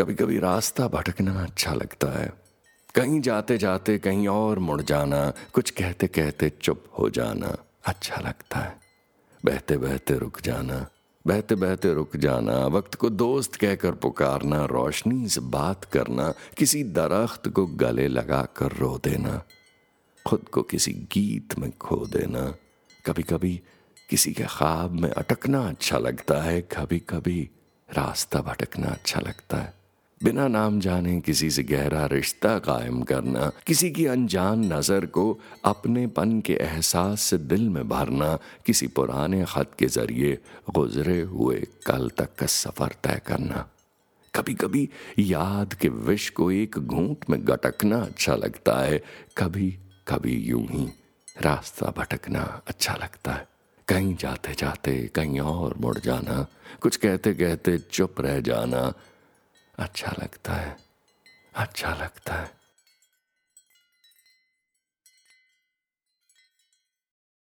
कभी कभी रास्ता भटकना अच्छा लगता है। कहीं जाते जाते कहीं और मुड़ जाना, कुछ कहते कहते चुप हो जाना अच्छा लगता है। बहते बहते रुक जाना बहते बहते रुक जाना, वक्त को दोस्त कहकर पुकारना, रोशनी से बात करना, किसी दरख्त को गले लगा कर रो देना, खुद को किसी गीत में खो देना कभी कभी किसी के ख्वाब में अटकना अच्छा लगता है कभी कभी रास्ता भटकना अच्छा लगता है। बिना नाम जाने किसी से गहरा रिश्ता कायम करना, किसी की अनजान नज़र को अपनेपन के एहसास से दिल में भरना, किसी पुराने ख़त के ज़रिए गुजरे हुए कल तक का सफ़र तय करना। कभी कभी याद के विष को एक घूंट में गटकना अच्छा लगता है कभी कभी यूँ ही रास्ता भटकना अच्छा लगता है। कहीं जाते जाते कहीं और मुड़ जाना, कुछ कहते कहते चुप रह जाना अच्छा लगता है। अच्छा लगता है।